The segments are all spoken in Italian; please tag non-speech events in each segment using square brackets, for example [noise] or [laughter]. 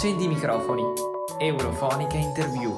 Accendi i microfoni. Eurofonica Interview.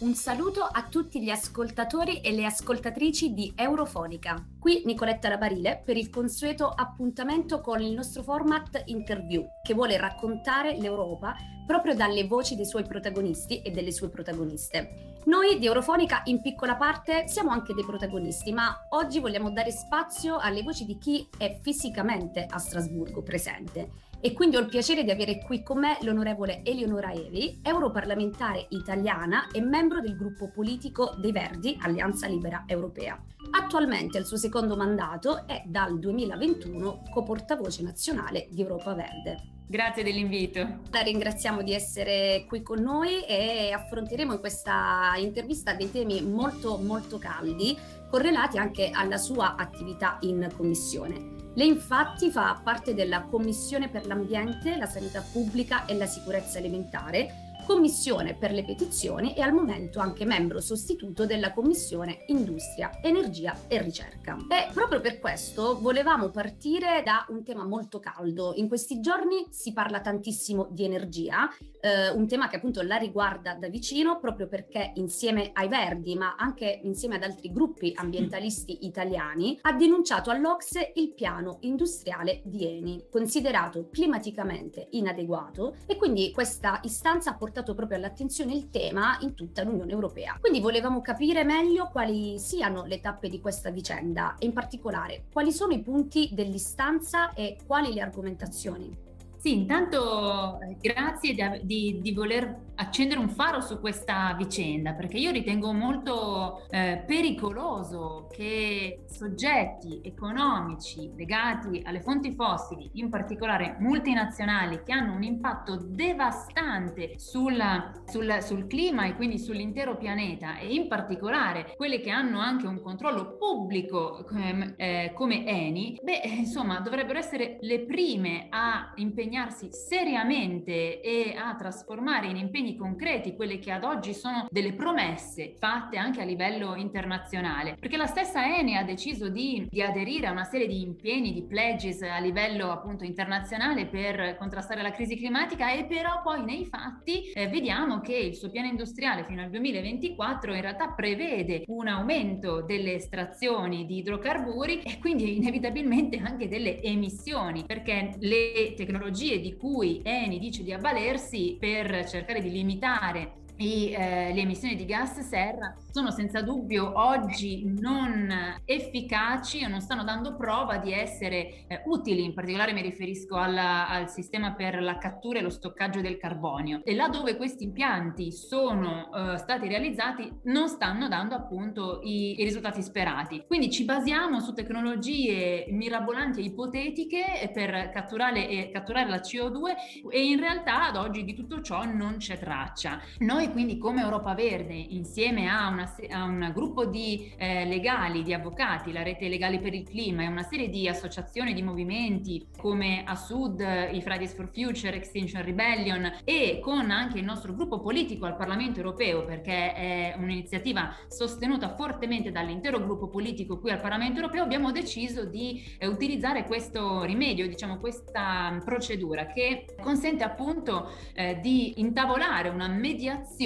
Un saluto a tutti gli ascoltatori e le ascoltatrici di Eurofonica. Qui Nicoletta Labarile per il consueto appuntamento con il nostro format Interview, che vuole raccontare l'Europa proprio dalle voci dei suoi protagonisti e delle sue protagoniste. Noi di Eurofonica in piccola parte siamo anche dei protagonisti, ma oggi vogliamo dare spazio alle voci di chi è fisicamente a Strasburgo presente e quindi ho il piacere di avere qui con me l'onorevole Eleonora Evi, europarlamentare italiana e membro del gruppo politico dei Verdi, Alleanza Libera Europea. Attualmente al suo secondo mandato è dal 2021 coportavoce nazionale di Europa Verde. Grazie dell'invito. La ringraziamo di essere qui con noi e affronteremo in questa intervista dei temi molto molto caldi correlati anche alla sua attività in commissione. Lei infatti fa parte della Commissione per l'ambiente, la sanità pubblica e la sicurezza alimentare Commissione per le petizioni e al momento anche membro sostituto della Commissione Industria, Energia e Ricerca. E proprio per questo volevamo partire da un tema molto caldo. In questi giorni si parla tantissimo di energia, eh, un tema che appunto la riguarda da vicino proprio perché insieme ai Verdi, ma anche insieme ad altri gruppi ambientalisti italiani, ha denunciato all'Ocse il piano industriale di Eni, considerato climaticamente inadeguato e quindi questa istanza ha portato portato proprio all'attenzione il tema in tutta l'Unione Europea. Quindi volevamo capire meglio quali siano le tappe di questa vicenda e in particolare quali sono i punti dell'istanza e quali le argomentazioni. Sì, intanto eh, grazie di, di, di, voler accendere un faro su questa vicenda, perché io ritengo molto eh, pericoloso che soggetti economici legati alle fonti fossili, in particolare multinazionali, che hanno un impatto devastante sulla, sul, sul clima e quindi sull'intero pianeta, e in particolare quelle che hanno anche un controllo pubblico eh, eh, come Eni, beh, insomma, dovrebbero essere le prime a impegnarsi seriamente e a trasformare in impegni concreti quelle che ad oggi sono delle promesse fatte anche a livello internazionale. Perché la stessa Eni ha deciso di, di aderire a una serie di impegni, di pledges a livello appunto internazionale per contrastare la crisi climatica e però poi nei fatti eh, vediamo che il suo piano industriale fino al 2024 in realtà prevede un aumento delle estrazioni di idrocarburi e quindi inevitabilmente anche delle emissioni perché le tecnologie di cui Eni dice di avvalersi per cercare di limitare i, eh, le emissioni di gas serra sono senza dubbio oggi non efficaci o non stanno dando prova di essere eh, utili, in particolare mi riferisco alla, al sistema per la cattura e lo stoccaggio del carbonio. E là dove questi impianti sono eh, stati realizzati non stanno dando appunto i, i, risultati sperati. Quindi ci basiamo su tecnologie mirabolanti e ipotetiche per catturare, eh, catturare la CO2 e in realtà ad oggi di tutto ciò non c'è traccia. Noi quindi come Europa Verde insieme a una a un gruppo di eh, legali, di avvocati, la rete legali per il clima e una serie di associazioni, di movimenti come a Sud, i Fridays for Future, Extinction Rebellion e con anche il nostro gruppo politico al Parlamento europeo perché è un'iniziativa sostenuta fortemente dall'intero gruppo politico qui al Parlamento europeo, abbiamo deciso di eh, utilizzare questo rimedio, diciamo questa procedura che consente appunto eh, di intavolare una mediazione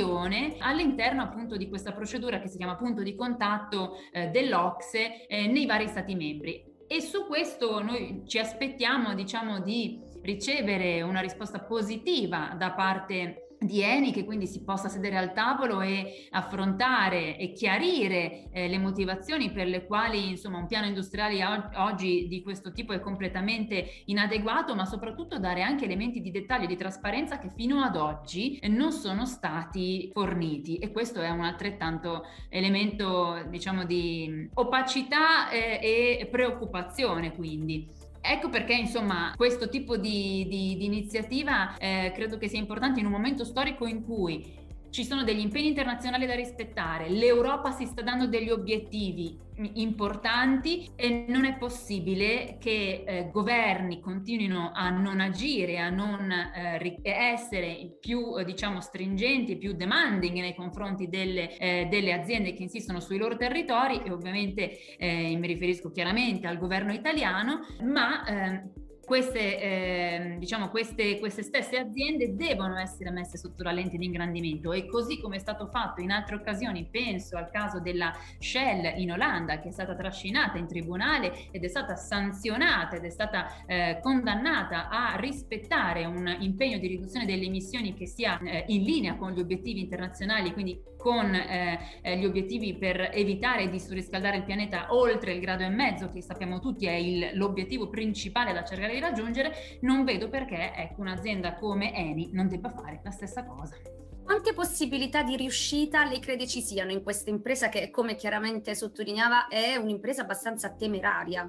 all'interno appunto di questa procedura procedura che si chiama punto di contatto eh, dell'Ocse eh, nei vari Stati membri. E su questo noi ci aspettiamo diciamo, di ricevere una risposta positiva da parte di Eni che quindi si possa sedere al tavolo e affrontare e chiarire eh, le motivazioni per le quali insomma un piano industriale oggi di questo tipo è completamente inadeguato ma soprattutto dare anche elementi di dettaglio e di trasparenza che fino ad oggi non sono stati forniti. E questo è un altrettanto elemento diciamo di opacità eh, e preoccupazione quindi Ecco perché insomma questo tipo di, di, di iniziativa eh, credo che sia importante in un momento storico in cui ci sono degli impegni internazionali da rispettare, l'Europa si sta dando degli obiettivi importanti e non è possibile che eh, governi continuino a non agire, a non eh, essere più diciamo stringenti, più demanding nei confronti delle, eh, delle, aziende che insistono sui loro territori e ovviamente eh, mi riferisco chiaramente al governo italiano, ma ehm, queste, eh, diciamo, queste, queste, stesse aziende devono essere messe sotto la lente di ingrandimento e così come è stato fatto in altre occasioni, penso al caso della Shell in Olanda che è stata trascinata in tribunale ed è stata sanzionata ed è stata eh, condannata a rispettare un impegno di riduzione delle emissioni che sia eh, in linea con gli obiettivi internazionali, quindi con eh, gli obiettivi per evitare di surriscaldare il pianeta oltre il grado e mezzo, che sappiamo tutti è il, l'obiettivo principale da cercare di raggiungere, non vedo perché ecco, un'azienda come Eni non debba fare la stessa cosa. Quante possibilità di riuscita lei crede ci siano in questa impresa che, come chiaramente sottolineava, è un'impresa abbastanza temeraria?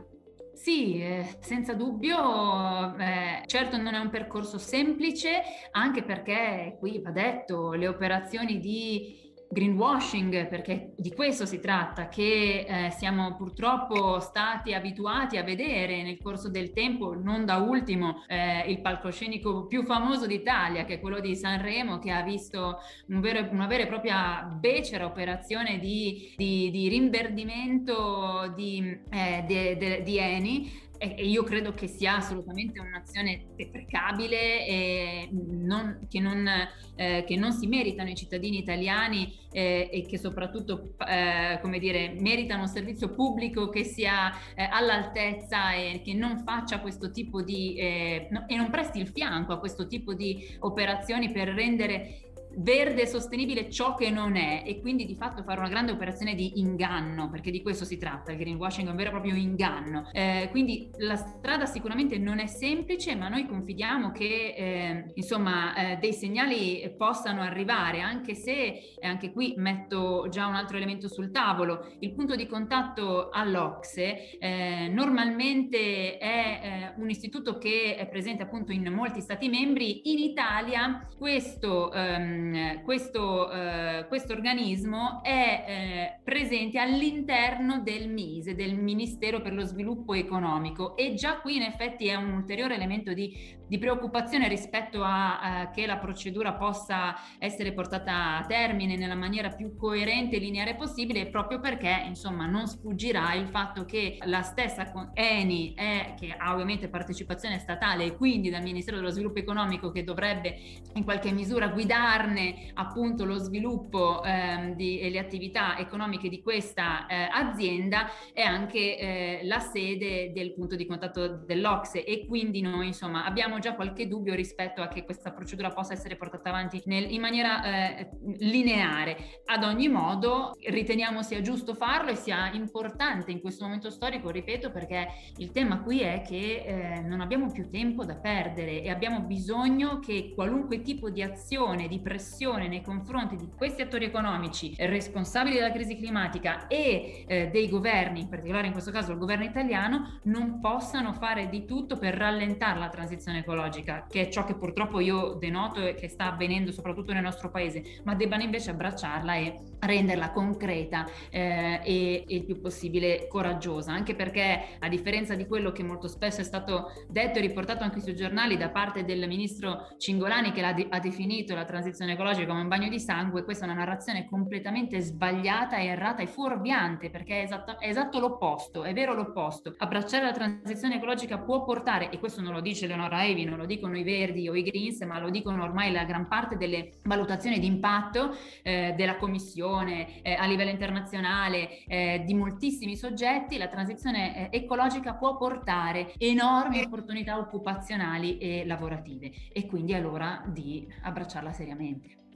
Sì, eh, senza dubbio, eh, certo non è un percorso semplice, anche perché qui va detto, le operazioni di greenwashing, perché di questo si tratta, che eh, siamo purtroppo stati abituati a vedere nel corso del tempo, non da ultimo eh, il palcoscenico più famoso d'Italia, che è quello di Sanremo, che ha visto un vero, una vera e propria becera operazione di, di, di rinverdimento di, eh, de, di Eni e io credo che sia assolutamente un'azione deprecabile e non, che, non, eh, che, non, si meritano i cittadini italiani eh, e che soprattutto eh, come dire, meritano un servizio pubblico che sia eh, all'altezza e che non faccia questo tipo di eh, no, e non presti il fianco a questo tipo di operazioni per rendere verde e sostenibile ciò che non è e quindi di fatto fare una grande operazione di inganno, perché di questo si tratta, il greenwashing è un vero e proprio inganno. Eh, quindi la strada sicuramente non è semplice, ma noi confidiamo che eh, insomma eh, dei segnali possano arrivare, anche se anche qui metto già un altro elemento sul tavolo, il punto di contatto all'Ocse eh, normalmente è eh, un istituto che è presente appunto in molti stati membri, in Italia questo ehm, Ehm, questo, eh, questo, organismo è eh, presente all'interno del MISE, del Ministero per lo Sviluppo Economico e già qui in effetti è un ulteriore elemento di, di preoccupazione rispetto a, a, che la procedura possa essere portata a termine nella maniera più coerente e lineare possibile proprio perché insomma non sfuggirà il fatto che la stessa Eni è, che ha ovviamente partecipazione statale e quindi dal Ministero dello Sviluppo Economico che dovrebbe in qualche misura guidarne appunto lo sviluppo ehm, di, e le attività economiche di questa eh, azienda è anche eh, la sede del punto di contatto dell'Ocse. E quindi noi insomma abbiamo già qualche dubbio rispetto a che questa procedura possa essere portata avanti nel, in maniera eh, lineare. Ad ogni modo riteniamo sia giusto farlo e sia importante in questo momento storico, ripeto, perché il tema qui è che eh, non abbiamo più tempo da perdere e abbiamo bisogno che qualunque tipo di azione, di pressione nei confronti di questi attori economici responsabili della crisi climatica e eh, dei governi, in particolare in questo caso il governo italiano, non possano fare di tutto per rallentare la transizione ecologica, che è ciò che purtroppo io denoto e che sta avvenendo soprattutto nel nostro paese, ma debbano invece abbracciarla e renderla concreta eh, e, e, il più possibile coraggiosa, anche perché a differenza di quello che molto spesso è stato detto e riportato anche sui giornali da parte del ministro Cingolani che de- ha definito la transizione ecologica come un bagno di sangue, questa è una narrazione completamente sbagliata, errata e fuorviante perché è esatto, è esatto l'opposto, è vero l'opposto. Abbracciare la transizione ecologica può portare, e questo non lo dice Leonora Evi, non lo dicono i Verdi o i Greens, ma lo dicono ormai la gran parte delle valutazioni di impatto eh, della Commissione eh, a livello internazionale eh, di moltissimi soggetti, la transizione eh, ecologica può portare enormi opportunità occupazionali e lavorative e quindi è l'ora di abbracciarla seriamente.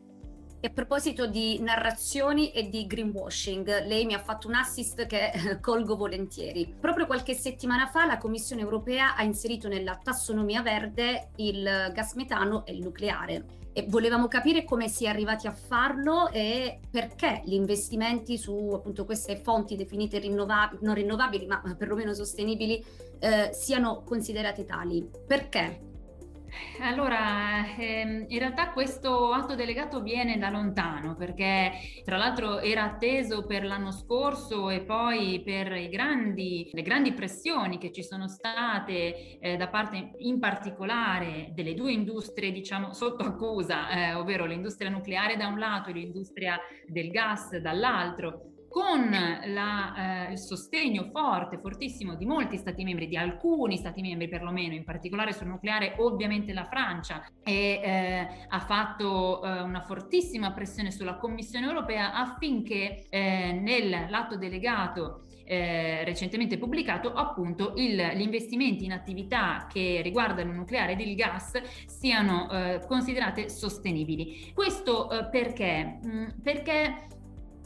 E a proposito di narrazioni e di greenwashing, lei mi ha fatto un assist che [laughs] colgo volentieri. Proprio qualche settimana fa la Commissione europea ha inserito nella tassonomia verde il gas metano e il nucleare. E volevamo capire come si è arrivati a farlo e perché gli investimenti su appunto queste fonti definite rinnovabili, non rinnovabili ma perlomeno sostenibili eh, siano considerate tali. Perché? Allora, ehm, in realtà questo atto delegato viene da lontano perché tra l'altro era atteso per l'anno scorso e poi per grandi, le grandi pressioni che ci sono state eh, da parte in particolare delle due industrie diciamo sotto accusa, eh, ovvero l'industria nucleare da un lato e l'industria del gas dall'altro con la, eh, il sostegno forte, fortissimo di molti Stati membri, di alcuni Stati membri perlomeno, in particolare sul nucleare, ovviamente la Francia, e eh, ha fatto eh, una fortissima pressione sulla Commissione europea affinché eh, nell'atto delegato eh, recentemente pubblicato, appunto il, gli investimenti in attività che riguardano il nucleare ed il gas siano eh, considerate sostenibili. Questo eh, perché? Mm, perché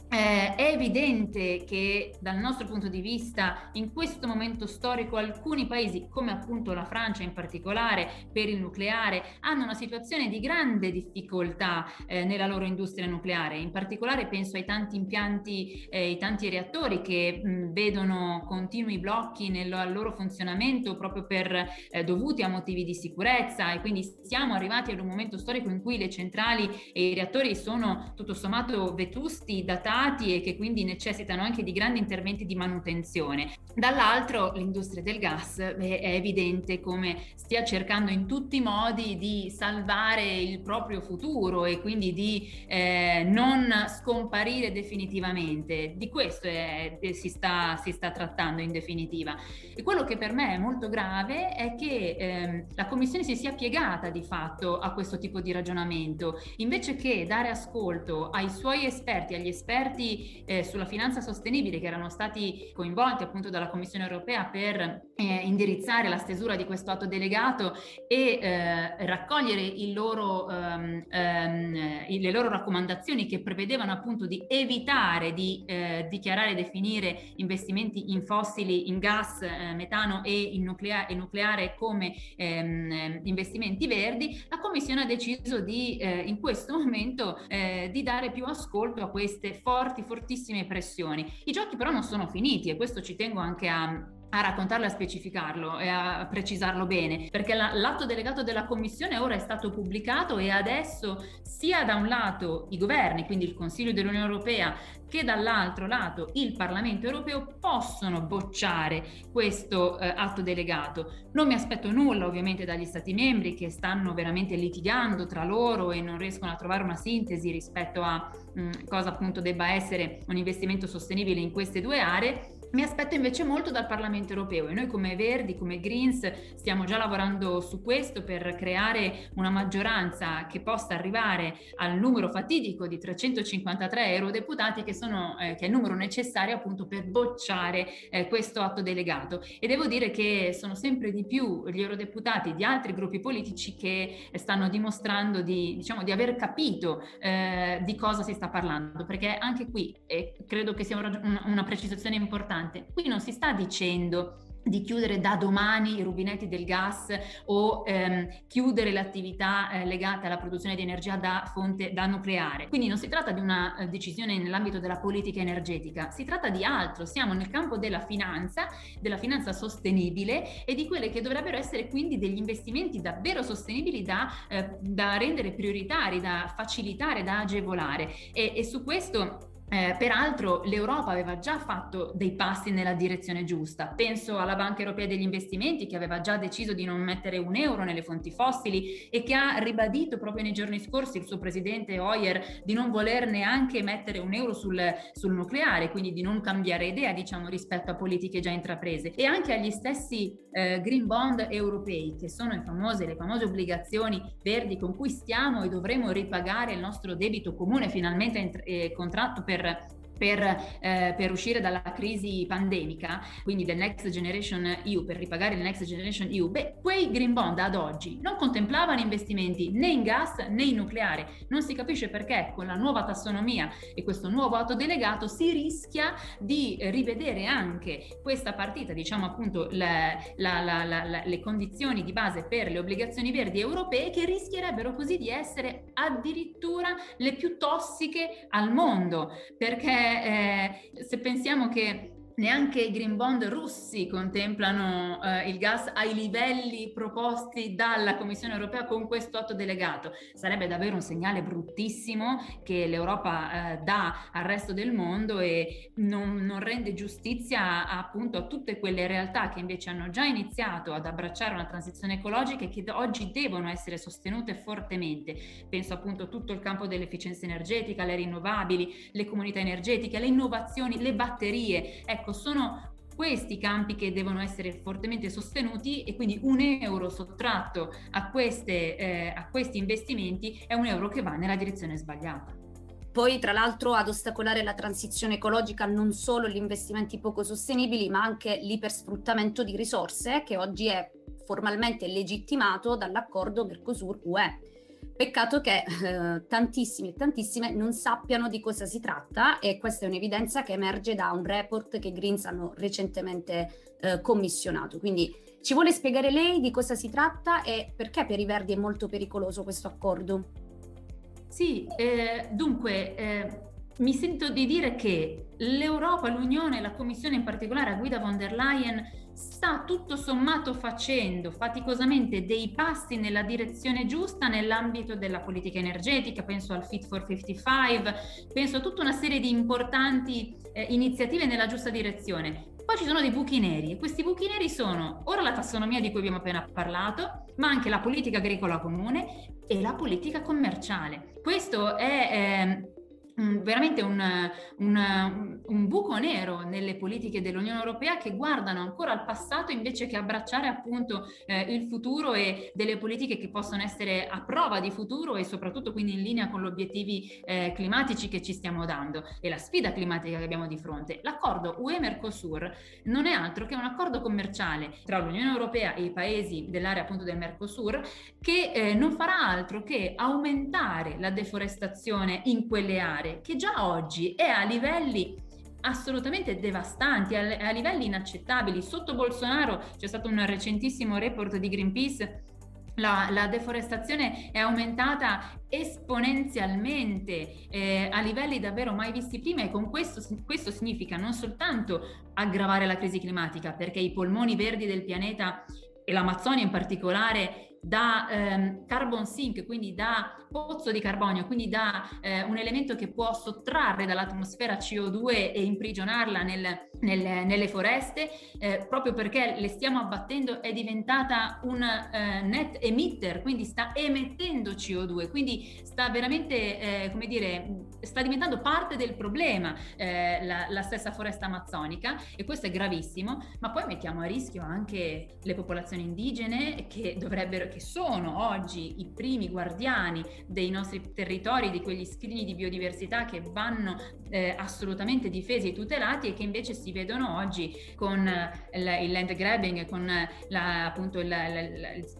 eh, è evidente che dal nostro punto di vista in questo momento storico alcuni paesi, come appunto la Francia in particolare per il nucleare, hanno una situazione di grande difficoltà eh, nella loro industria nucleare. In particolare penso ai tanti impianti, eh, ai tanti reattori che mh, vedono continui blocchi nel loro funzionamento proprio per eh, dovuti a motivi di sicurezza e quindi siamo arrivati ad un momento storico in cui le centrali e i reattori sono tutto sommato vetusti, datati avanzati e che quindi necessitano anche di grandi interventi di manutenzione. Dall'altro l'industria del gas beh, è evidente come stia cercando in tutti i modi di salvare il proprio futuro e quindi di eh, non scomparire definitivamente. Di questo è, è, si, sta, si, sta, trattando in definitiva. E quello che per me è molto grave è che eh, la Commissione si sia piegata di fatto a questo tipo di ragionamento, invece che dare ascolto ai suoi esperti, agli esperti esperti eh, sulla finanza sostenibile che erano stati coinvolti appunto dalla Commissione europea per eh, indirizzare la stesura di questo atto delegato e eh, raccogliere loro, um, um, le loro raccomandazioni che prevedevano appunto di evitare di eh, dichiarare e definire investimenti in fossili, in gas, eh, metano e in nuclea- e nucleare come ehm, investimenti verdi, la Commissione ha deciso di eh, in questo momento di dare più ascolto a queste forze forti, fortissime pressioni. I giochi però non sono finiti e questo ci tengo anche a, a raccontarlo e a specificarlo e a precisarlo bene, perché la, l'atto delegato della Commissione ora è stato pubblicato e adesso sia da un lato i governi, quindi il Consiglio dell'Unione Europea, che dall'altro lato il Parlamento europeo possono bocciare questo eh, atto delegato. Non mi aspetto nulla ovviamente dagli Stati membri che stanno veramente litigando tra loro e non riescono a trovare una sintesi rispetto a mh, cosa appunto debba essere un investimento sostenibile in queste due aree mi aspetto invece molto dal Parlamento europeo e noi come Verdi, come Greens, stiamo già lavorando su questo per creare una maggioranza che possa arrivare al numero fatidico di 353 eurodeputati che, sono, eh, che è il numero necessario appunto per bocciare eh, questo atto delegato. E devo dire che sono sempre di più gli eurodeputati di altri gruppi politici che stanno dimostrando di, diciamo, di aver capito eh, di cosa si sta parlando, perché anche qui, credo che sia una, una precisazione importante, importante. Qui non si sta dicendo di chiudere da domani i rubinetti del gas o ehm, chiudere l'attività eh, legata alla produzione di energia da fonte da nucleare. Quindi non si tratta di una eh, decisione nell'ambito della politica energetica, si tratta di altro, siamo nel campo della finanza, della finanza sostenibile e di quelle che dovrebbero essere quindi degli investimenti davvero sostenibili da, eh, da rendere prioritari, da facilitare, da agevolare e, e su questo eh, peraltro l'Europa aveva già fatto dei passi nella direzione giusta. Penso alla Banca Europea degli Investimenti che aveva già deciso di non mettere un euro nelle fonti fossili e che ha ribadito proprio nei giorni scorsi il suo presidente Hoyer di non voler neanche mettere un euro sul, sul nucleare, quindi di non cambiare idea diciamo rispetto a politiche già intraprese. E anche agli stessi eh, green bond europei che sono le famose, le famose obbligazioni verdi con cui stiamo e dovremo ripagare il nostro debito comune finalmente eh, contratto per per per, eh, per, uscire dalla crisi pandemica, quindi del Next Generation EU, per ripagare il Next Generation EU, beh, quei green bond ad oggi non contemplavano investimenti né in gas né in nucleare. Non si capisce perché con la nuova tassonomia e questo nuovo atto delegato si rischia di rivedere anche questa partita, diciamo appunto la, la, la, le condizioni di base per le obbligazioni verdi europee che rischierebbero così di essere addirittura le più tossiche al mondo, eh, se pensiamo che neanche i green bond russi contemplano eh, il gas ai livelli proposti dalla Commissione europea con questo atto delegato. Sarebbe davvero un segnale bruttissimo che l'Europa eh, dà al resto del mondo e non, non rende giustizia a, appunto a tutte quelle realtà che invece hanno già iniziato ad abbracciare una transizione ecologica e che oggi devono essere sostenute fortemente. Penso appunto a tutto il campo dell'efficienza energetica, le rinnovabili, le comunità energetiche, le innovazioni, le batterie. Ecco, Ecco, sono questi campi che devono essere fortemente sostenuti e quindi un euro sottratto a, queste, eh, a questi investimenti è un euro che va nella direzione sbagliata. Poi, tra l'altro, ad ostacolare la transizione ecologica non solo gli investimenti poco sostenibili, ma anche l'ipersfruttamento di risorse che oggi è formalmente legittimato dall'accordo Mercosur-UE. Peccato che eh, tantissimi e tantissime non sappiano di cosa si tratta e questa è un'evidenza che emerge da un report che Greens hanno recentemente eh, commissionato. Quindi ci vuole spiegare lei di cosa si tratta e perché per i Verdi è molto pericoloso questo accordo? Sì, eh, dunque eh, mi sento di dire che l'Europa, l'Unione, la Commissione in particolare a guida von der Leyen sta tutto sommato facendo faticosamente dei passi nella direzione giusta nell'ambito della politica energetica, penso al Fit for 55, penso a tutta una serie di importanti eh, iniziative nella giusta direzione. Poi ci sono dei buchi neri e questi buchi neri sono ora la tassonomia di cui abbiamo appena parlato, ma anche la politica agricola comune e la politica commerciale. Questo è eh, veramente un, un, un, buco nero nelle politiche dell'Unione Europea che guardano ancora al passato invece che abbracciare appunto eh, il futuro e delle politiche che possono essere a prova di futuro e soprattutto quindi in linea con gli obiettivi eh, climatici che ci stiamo dando e la sfida climatica che abbiamo di fronte. L'accordo UE-Mercosur non è altro che un accordo commerciale tra l'Unione Europea e i paesi dell'area appunto del Mercosur che eh, non farà altro che aumentare la deforestazione in quelle aree mare che già oggi è a livelli assolutamente devastanti, a, a livelli inaccettabili. Sotto Bolsonaro c'è stato un recentissimo report di Greenpeace la, la, deforestazione è aumentata esponenzialmente eh, a livelli davvero mai visti prima e con questo, questo significa non soltanto aggravare la crisi climatica perché i polmoni verdi del pianeta e l'Amazzonia in particolare da ehm, carbon sink, quindi da pozzo di carbonio, quindi da eh, un elemento che può sottrarre dall'atmosfera CO2 e imprigionarla nel, nel, nelle foreste, eh, proprio perché le stiamo abbattendo, è diventata un eh, net emitter, quindi sta emettendo CO2, quindi sta veramente, eh, come dire, sta diventando parte del problema eh, la, la stessa foresta amazzonica e questo è gravissimo, ma poi mettiamo a rischio anche le popolazioni indigene che dovrebbero che sono oggi i primi guardiani dei nostri territori, di quegli scrigni di biodiversità che vanno eh, assolutamente difesi e tutelati e che invece si vedono oggi con eh, il land grabbing, con la, appunto la,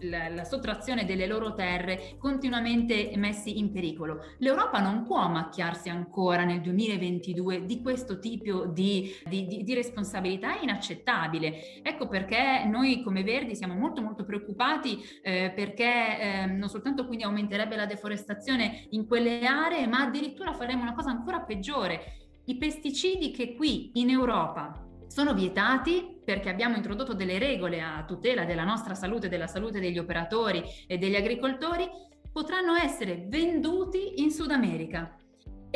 la, la, sottrazione delle loro terre continuamente messi in pericolo. L'Europa non può macchiarsi ancora nel 2022 di questo tipo di, di, di, di responsabilità inaccettabile. Ecco perché noi come Verdi siamo molto molto preoccupati eh, perché eh, non soltanto quindi aumenterebbe la deforestazione in quelle aree, ma addirittura faremo una cosa ancora peggiore. I pesticidi che qui in Europa sono vietati perché abbiamo introdotto delle regole a tutela della nostra salute, della salute degli operatori e degli agricoltori, potranno essere venduti in Sud America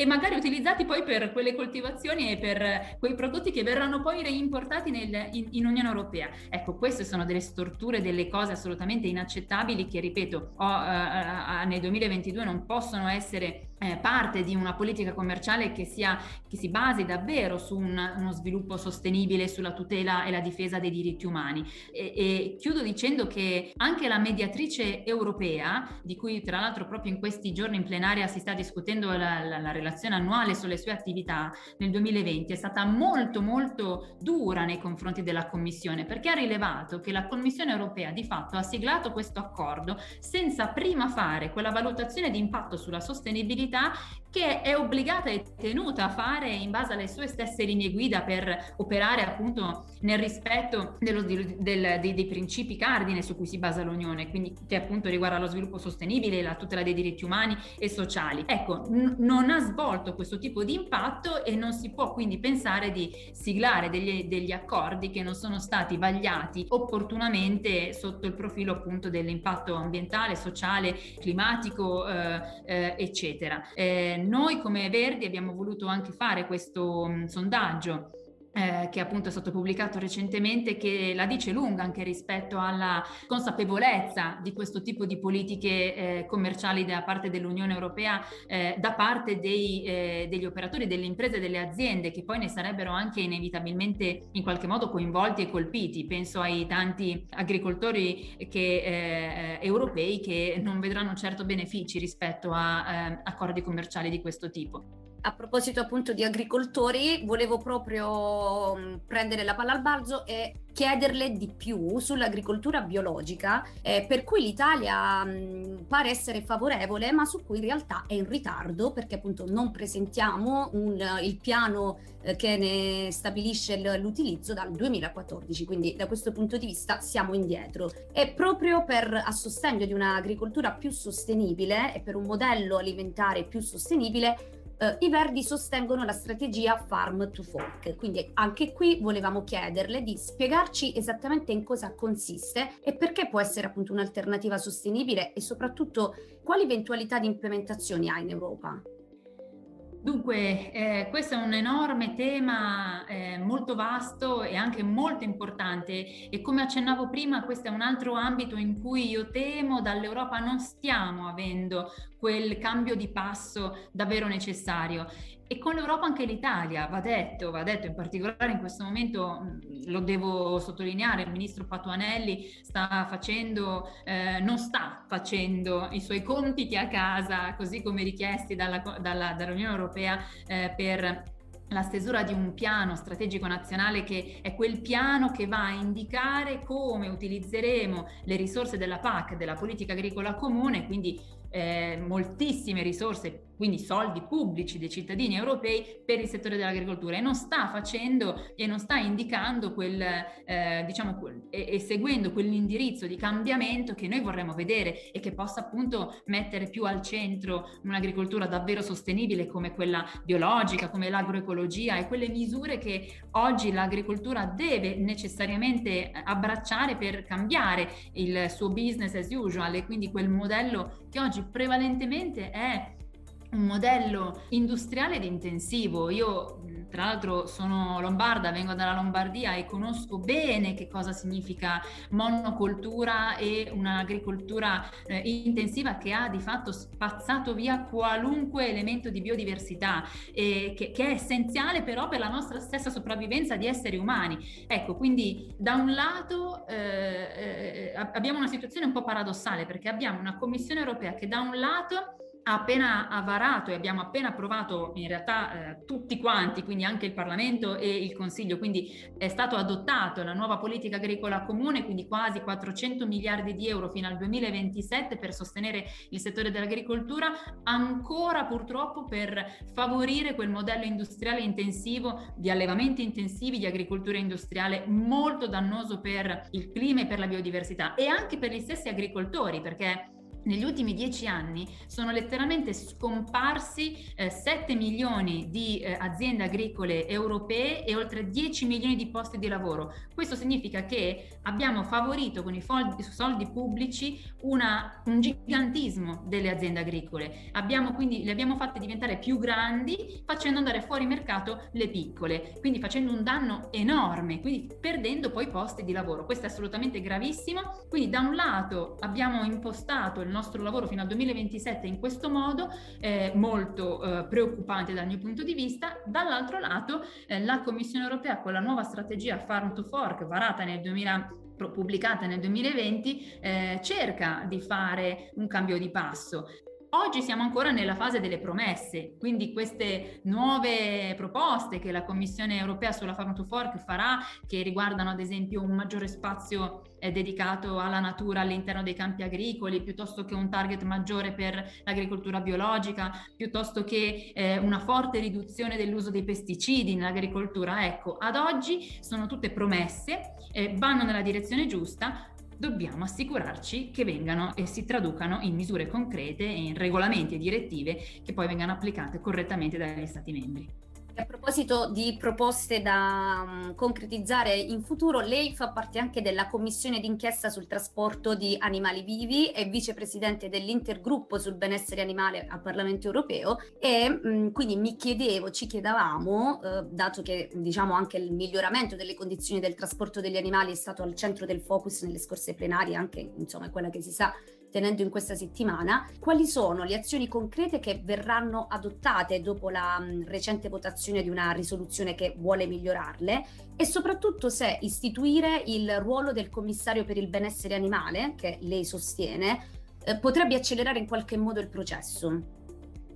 e magari utilizzati poi per quelle coltivazioni e per quei prodotti che verranno poi reimportati nel, in, in, Unione Europea. Ecco, queste sono delle storture, delle cose assolutamente inaccettabili che, ripeto, ho, uh, uh, nel 2022 non possono essere eh, parte di una politica commerciale che, sia, che si basi davvero su un, uno sviluppo sostenibile, sulla tutela e la difesa dei diritti umani. E, e chiudo dicendo che anche la mediatrice europea, di cui tra l'altro proprio in questi giorni in plenaria si sta discutendo la, la, la relazione annuale sulle sue attività nel 2020, è stata molto molto dura nei confronti della Commissione perché ha rilevato che la Commissione europea di fatto ha siglato questo accordo senza prima fare quella valutazione di impatto sulla sostenibilità attività che è obbligata e tenuta a fare in base alle sue stesse linee guida per operare appunto nel rispetto dello, del, dei, dei, principi cardine su cui si basa l'Unione, quindi che appunto riguarda lo sviluppo sostenibile, la tutela dei diritti umani e sociali. Ecco, n- non ha svolto questo tipo di impatto e non si può quindi pensare di siglare degli, degli accordi che non sono stati vagliati opportunamente sotto il profilo appunto dell'impatto ambientale, sociale, climatico, eh, eh, eccetera. Eh, noi come Verdi abbiamo voluto anche fare questo mh, sondaggio eh, che appunto è stato pubblicato recentemente, che la dice lunga anche rispetto alla consapevolezza di questo tipo di politiche eh, commerciali da parte dell'Unione Europea, eh, da parte dei, eh, degli operatori, delle imprese, delle aziende, che poi ne sarebbero anche inevitabilmente in qualche modo coinvolti e colpiti. Penso ai tanti agricoltori che, eh, europei che non vedranno certo benefici rispetto a eh, accordi commerciali di questo tipo a proposito appunto di agricoltori, volevo proprio mm, prendere la palla al balzo e chiederle di più sull'agricoltura biologica, eh, per cui l'Italia mh, mm, pare essere favorevole, ma su cui in realtà è in ritardo perché appunto non presentiamo un, il piano eh, che ne stabilisce l'utilizzo dal 2014, quindi da questo punto di vista siamo indietro. E proprio per, a sostegno di un'agricoltura più sostenibile e per un modello alimentare più sostenibile, eh, i Verdi sostengono la strategia Farm to Fork, quindi anche qui volevamo chiederle di spiegarci esattamente in cosa consiste e perché può essere appunto un'alternativa sostenibile e soprattutto quali eventualità di implementazioni ha in Europa. Dunque, eh, questo è un enorme tema eh, molto vasto e anche molto importante e come accennavo prima questo è un altro ambito in cui io temo dall'Europa non stiamo avendo quel cambio di passo davvero necessario. E con l'Europa anche l'Italia, va detto, va detto in particolare in questo momento, lo devo sottolineare, il ministro Patuanelli sta facendo, eh, non sta facendo i suoi compiti a casa, così come richiesti dalla, dalla, dall'Unione Europea eh, per la stesura di un piano strategico nazionale che è quel piano che va a indicare come utilizzeremo le risorse della PAC, della politica agricola comune, quindi eh, moltissime risorse quindi soldi pubblici dei cittadini europei per il settore dell'agricoltura e non sta facendo e non sta indicando quel, eh, diciamo, quel, e, e, seguendo quell'indirizzo di cambiamento che noi vorremmo vedere e che possa appunto mettere più al centro un'agricoltura davvero sostenibile come quella biologica, come l'agroecologia e quelle misure che oggi l'agricoltura deve necessariamente abbracciare per cambiare il suo business as usual e quindi quel modello che oggi prevalentemente è un modello industriale ed intensivo. Io tra l'altro sono lombarda, vengo dalla Lombardia e conosco bene che cosa significa monocoltura e un'agricoltura eh, intensiva che ha di fatto spazzato via qualunque elemento di biodiversità e che, che, è essenziale però per la nostra stessa sopravvivenza di esseri umani. Ecco, quindi da un lato eh, eh, abbiamo una situazione un po' paradossale perché abbiamo una Commissione europea che da un lato appena varato e abbiamo appena approvato in realtà eh, tutti quanti, quindi anche il Parlamento e il Consiglio, quindi è stato adottato la nuova politica agricola comune, quindi quasi 400 miliardi di euro fino al 2027 per sostenere il settore dell'agricoltura, ancora purtroppo per favorire quel modello industriale intensivo di allevamenti intensivi, di agricoltura industriale molto dannoso per il clima e per la biodiversità e anche per gli stessi agricoltori, perché negli ultimi dieci anni sono letteralmente scomparsi eh, 7 milioni di eh, aziende agricole europee e oltre 10 milioni di posti di lavoro. Questo significa che abbiamo favorito con i soldi, soldi pubblici una, un gigantismo delle aziende agricole. Abbiamo quindi, le abbiamo fatte diventare più grandi facendo andare fuori mercato le piccole, quindi facendo un danno enorme, quindi perdendo poi posti di lavoro. Questo è assolutamente gravissimo. Quindi da un lato abbiamo impostato il nostro lavoro fino al 2027 in questo modo, eh, molto eh, preoccupante dal mio punto di vista. Dall'altro lato, eh, la Commissione europea con la nuova strategia Farm to Fork varata nel 2000 pubblicata nel 2020 eh, cerca di fare un cambio di passo Oggi siamo ancora nella fase delle promesse, quindi queste nuove proposte che la Commissione europea sulla Farm to Fork farà, che riguardano ad esempio un maggiore spazio eh, dedicato alla natura all'interno dei campi agricoli, piuttosto che un target maggiore per l'agricoltura biologica, piuttosto che eh, una forte riduzione dell'uso dei pesticidi nell'agricoltura. Ecco, ad oggi sono tutte promesse, eh, vanno nella direzione giusta, dobbiamo assicurarci che vengano e si traducano in misure concrete e in regolamenti e direttive che poi vengano applicate correttamente dagli Stati membri. A proposito di proposte da um, concretizzare in futuro, lei fa parte anche della commissione d'inchiesta sul trasporto di animali vivi, è vicepresidente dell'intergruppo sul benessere animale al Parlamento europeo e mh, mm, quindi mi chiedevo, ci chiedevamo, eh, dato che diciamo anche il miglioramento delle condizioni del trasporto degli animali è stato al centro del focus nelle scorse plenarie, anche insomma quella che si sa tenendo in questa settimana, quali sono le azioni concrete che verranno adottate dopo la mh, recente votazione di una risoluzione che vuole migliorarle e soprattutto se istituire il ruolo del commissario per il benessere animale, che lei sostiene, eh, potrebbe accelerare in qualche modo il processo.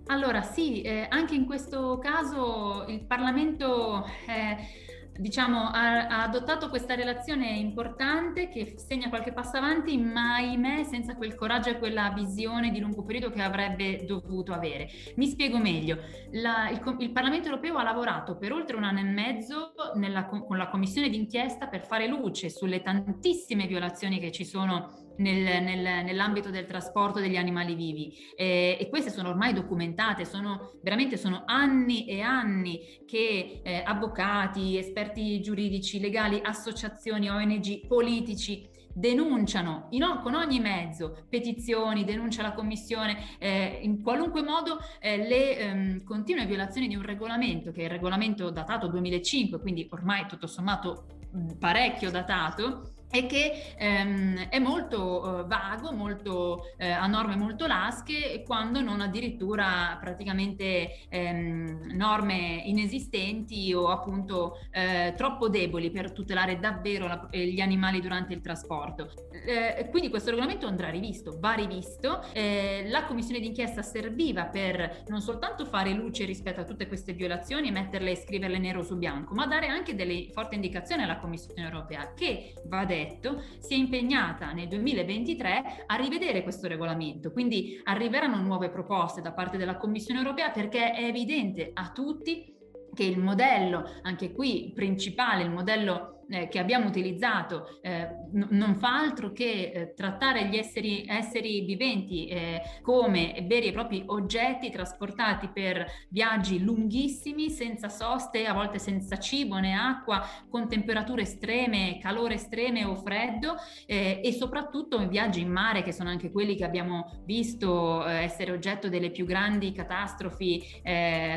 Allora sì, eh, anche in questo caso il Parlamento... Eh, diciamo, ha, ha, adottato questa relazione importante che segna qualche passo avanti, ma ahimè senza quel coraggio e quella visione di lungo periodo che avrebbe dovuto avere. Mi spiego meglio. La, il, il, Parlamento europeo ha lavorato per oltre un anno e mezzo nella, con la commissione d'inchiesta per fare luce sulle tantissime violazioni che ci sono nel, nel, nell'ambito del trasporto degli animali vivi. Eh, e queste sono ormai documentate, sono veramente sono anni e anni che eh, avvocati, esperti giuridici, legali, associazioni, ONG, politici denunciano in, con ogni mezzo, petizioni, denuncia alla Commissione, eh, in qualunque modo eh, le ehm, continue violazioni di un regolamento, che è il regolamento datato 2005, quindi ormai tutto sommato parecchio datato, e che ehm, è molto eh, vago, molto, eh, a norme molto lasche, quando non addirittura praticamente ehm, norme inesistenti o appunto eh, troppo deboli per tutelare davvero la, eh, gli animali durante il trasporto. Eh, quindi questo regolamento andrà rivisto, va rivisto. Eh, la commissione d'inchiesta serviva per non soltanto fare luce rispetto a tutte queste violazioni e metterle e scriverle nero su bianco, ma dare anche delle forti indicazioni alla Commissione europea che va detto si è impegnata nel 2023 a rivedere questo regolamento. Quindi arriveranno nuove proposte da parte della Commissione europea perché è evidente a tutti che il modello, anche qui principale, il modello eh, che abbiamo utilizzato eh, n- non fa altro che eh, trattare gli esseri, esseri viventi eh, come veri e propri oggetti trasportati per viaggi lunghissimi, senza soste, a volte senza cibo né acqua, con temperature estreme, calore estreme o freddo eh, e soprattutto viaggi in mare che sono anche quelli che abbiamo visto eh, essere oggetto delle più grandi catastrofi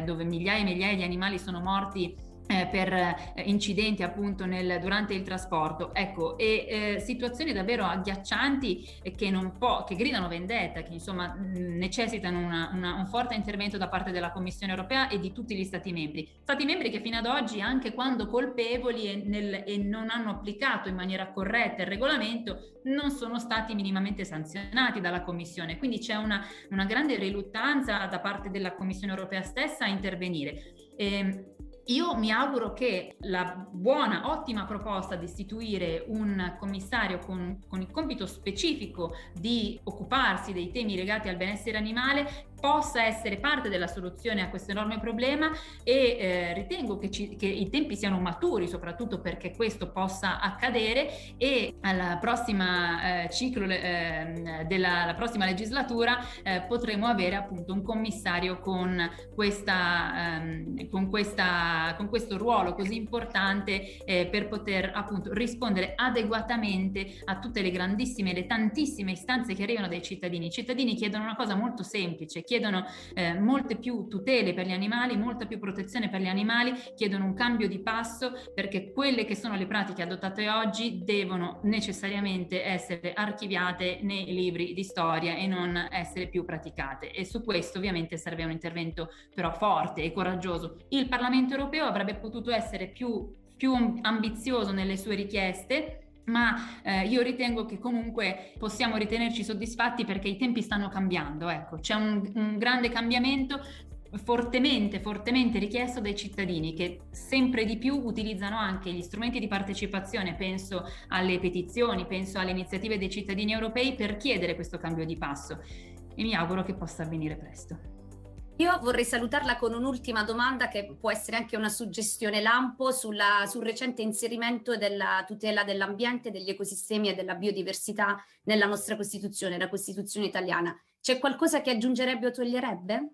dove migliaia e migliaia di animali sono morti eh, per eh, incidenti appunto nel, durante il trasporto. Ecco, e eh, situazioni davvero agghiaccianti che, non può, che gridano vendetta, che insomma necessitano una, una, un forte intervento da parte della Commissione europea e di tutti gli Stati membri. Stati membri che fino ad oggi, anche quando colpevoli e, nel, e non hanno applicato in maniera corretta il regolamento, non sono stati minimamente sanzionati dalla Commissione. Quindi c'è una, una grande riluttanza da parte della Commissione europea stessa a intervenire. E, ehm, io mi auguro che la buona, ottima proposta di istituire un commissario con, con, il compito specifico di occuparsi dei temi legati al benessere animale possa essere parte della soluzione a questo enorme problema e eh, ritengo che, ci, che, i tempi siano maturi soprattutto perché questo possa accadere e alla prossima eh, ciclo eh, della prossima legislatura eh, potremo avere appunto un commissario con, questa, ehm, con, questa, con questo ruolo così importante eh, per poter appunto rispondere adeguatamente a tutte le grandissime, le tantissime istanze che arrivano dai cittadini. I cittadini chiedono una cosa molto semplice, chiedono eh, molte più tutele per gli animali, molta più protezione per gli animali, chiedono un cambio di passo perché quelle che sono le pratiche adottate oggi devono necessariamente essere archiviate nei libri di storia e non essere più praticate. E su questo ovviamente serve un intervento però forte e coraggioso. Il Parlamento europeo avrebbe potuto essere più, più ambizioso nelle sue richieste ma eh, io ritengo che comunque possiamo ritenerci soddisfatti perché i tempi stanno cambiando, ecco, c'è un, un grande cambiamento fortemente, fortemente richiesto dai cittadini che sempre di più utilizzano anche gli strumenti di partecipazione, penso alle petizioni, penso alle iniziative dei cittadini europei per chiedere questo cambio di passo e mi auguro che possa avvenire presto. Io vorrei salutarla con un'ultima domanda che può essere anche una suggestione lampo sulla, sul recente inserimento della tutela dell'ambiente, degli ecosistemi e della biodiversità nella nostra Costituzione, la Costituzione italiana. C'è qualcosa che aggiungerebbe o toglierebbe?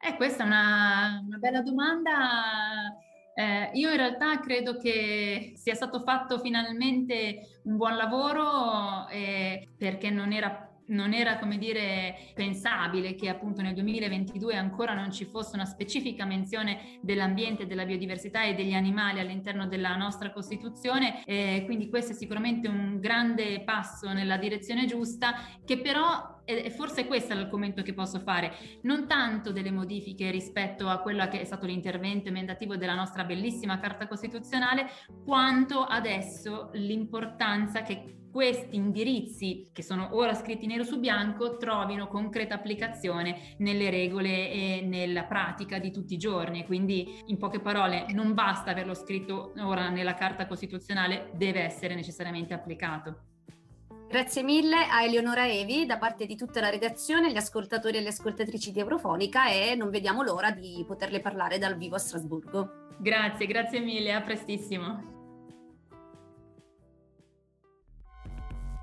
Eh, questa è una, una bella domanda. Eh, io in realtà credo che sia stato fatto finalmente un buon lavoro eh, perché non era non era, come dire, pensabile che appunto nel 2022 ancora non ci fosse una specifica menzione dell'ambiente, della biodiversità e degli animali all'interno della nostra Costituzione, eh, quindi questo è sicuramente un grande passo nella direzione giusta, che però e forse questo è l'argomento che posso fare, non tanto delle modifiche rispetto a quello che è stato l'intervento emendativo della nostra bellissima Carta Costituzionale, quanto adesso l'importanza che questi indirizzi, che sono ora scritti nero su bianco, trovino concreta applicazione nelle regole e nella pratica di tutti i giorni. Quindi, in poche parole, non basta averlo scritto ora nella Carta Costituzionale, deve essere necessariamente applicato. Grazie mille a Eleonora Evi da parte di tutta la redazione, gli ascoltatori e le ascoltatrici di Eurofonica e non vediamo l'ora di poterle parlare dal vivo a Strasburgo. Grazie, grazie mille, a prestissimo.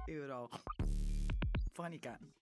Eurofonica.